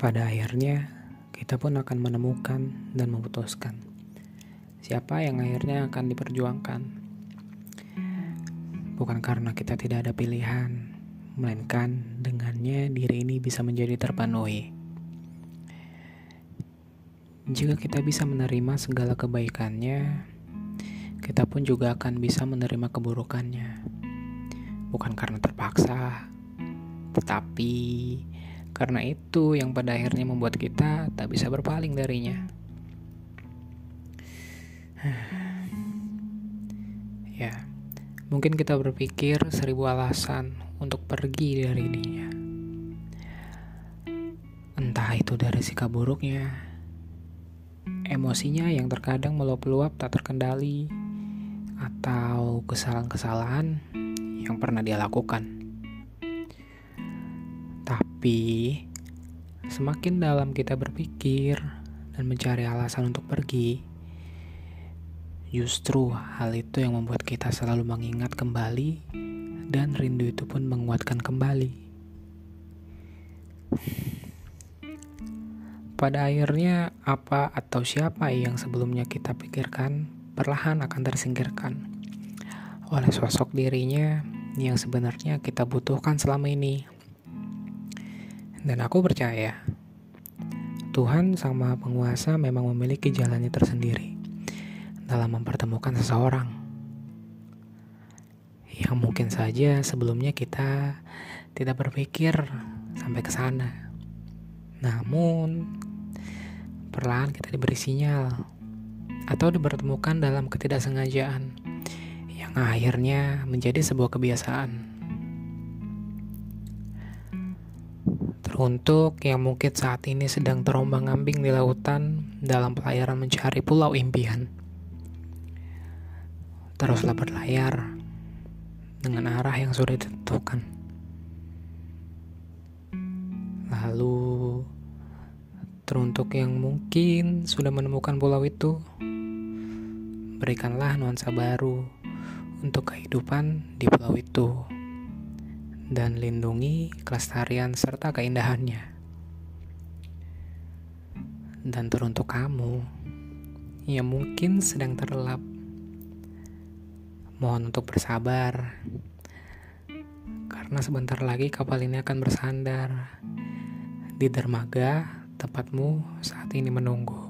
Pada akhirnya, kita pun akan menemukan dan memutuskan siapa yang akhirnya akan diperjuangkan. Bukan karena kita tidak ada pilihan, melainkan dengannya diri ini bisa menjadi terpenuhi. Jika kita bisa menerima segala kebaikannya, kita pun juga akan bisa menerima keburukannya. Bukan karena terpaksa, tetapi karena itu yang pada akhirnya membuat kita tak bisa berpaling darinya. ya, mungkin kita berpikir seribu alasan untuk pergi dari dirinya. Entah itu dari sikap buruknya, emosinya yang terkadang meluap-luap tak terkendali, atau kesalahan-kesalahan yang pernah dia lakukan. Tapi semakin dalam kita berpikir dan mencari alasan untuk pergi, justru hal itu yang membuat kita selalu mengingat kembali dan rindu itu pun menguatkan kembali. Pada akhirnya, apa atau siapa yang sebelumnya kita pikirkan perlahan akan tersingkirkan oleh sosok dirinya yang sebenarnya kita butuhkan selama ini. Dan aku percaya, Tuhan sama penguasa memang memiliki jalannya tersendiri dalam mempertemukan seseorang. Yang mungkin saja sebelumnya kita tidak berpikir sampai ke sana. Namun, perlahan kita diberi sinyal atau dipertemukan dalam ketidaksengajaan yang akhirnya menjadi sebuah kebiasaan. Untuk yang mungkin saat ini sedang terombang-ambing di lautan dalam pelayaran mencari pulau impian. Teruslah berlayar dengan arah yang sudah ditentukan. Lalu, teruntuk yang mungkin sudah menemukan pulau itu, berikanlah nuansa baru untuk kehidupan di pulau itu dan lindungi kelestarian serta keindahannya. Dan teruntuk kamu yang mungkin sedang terlelap, mohon untuk bersabar, karena sebentar lagi kapal ini akan bersandar di dermaga tempatmu saat ini menunggu.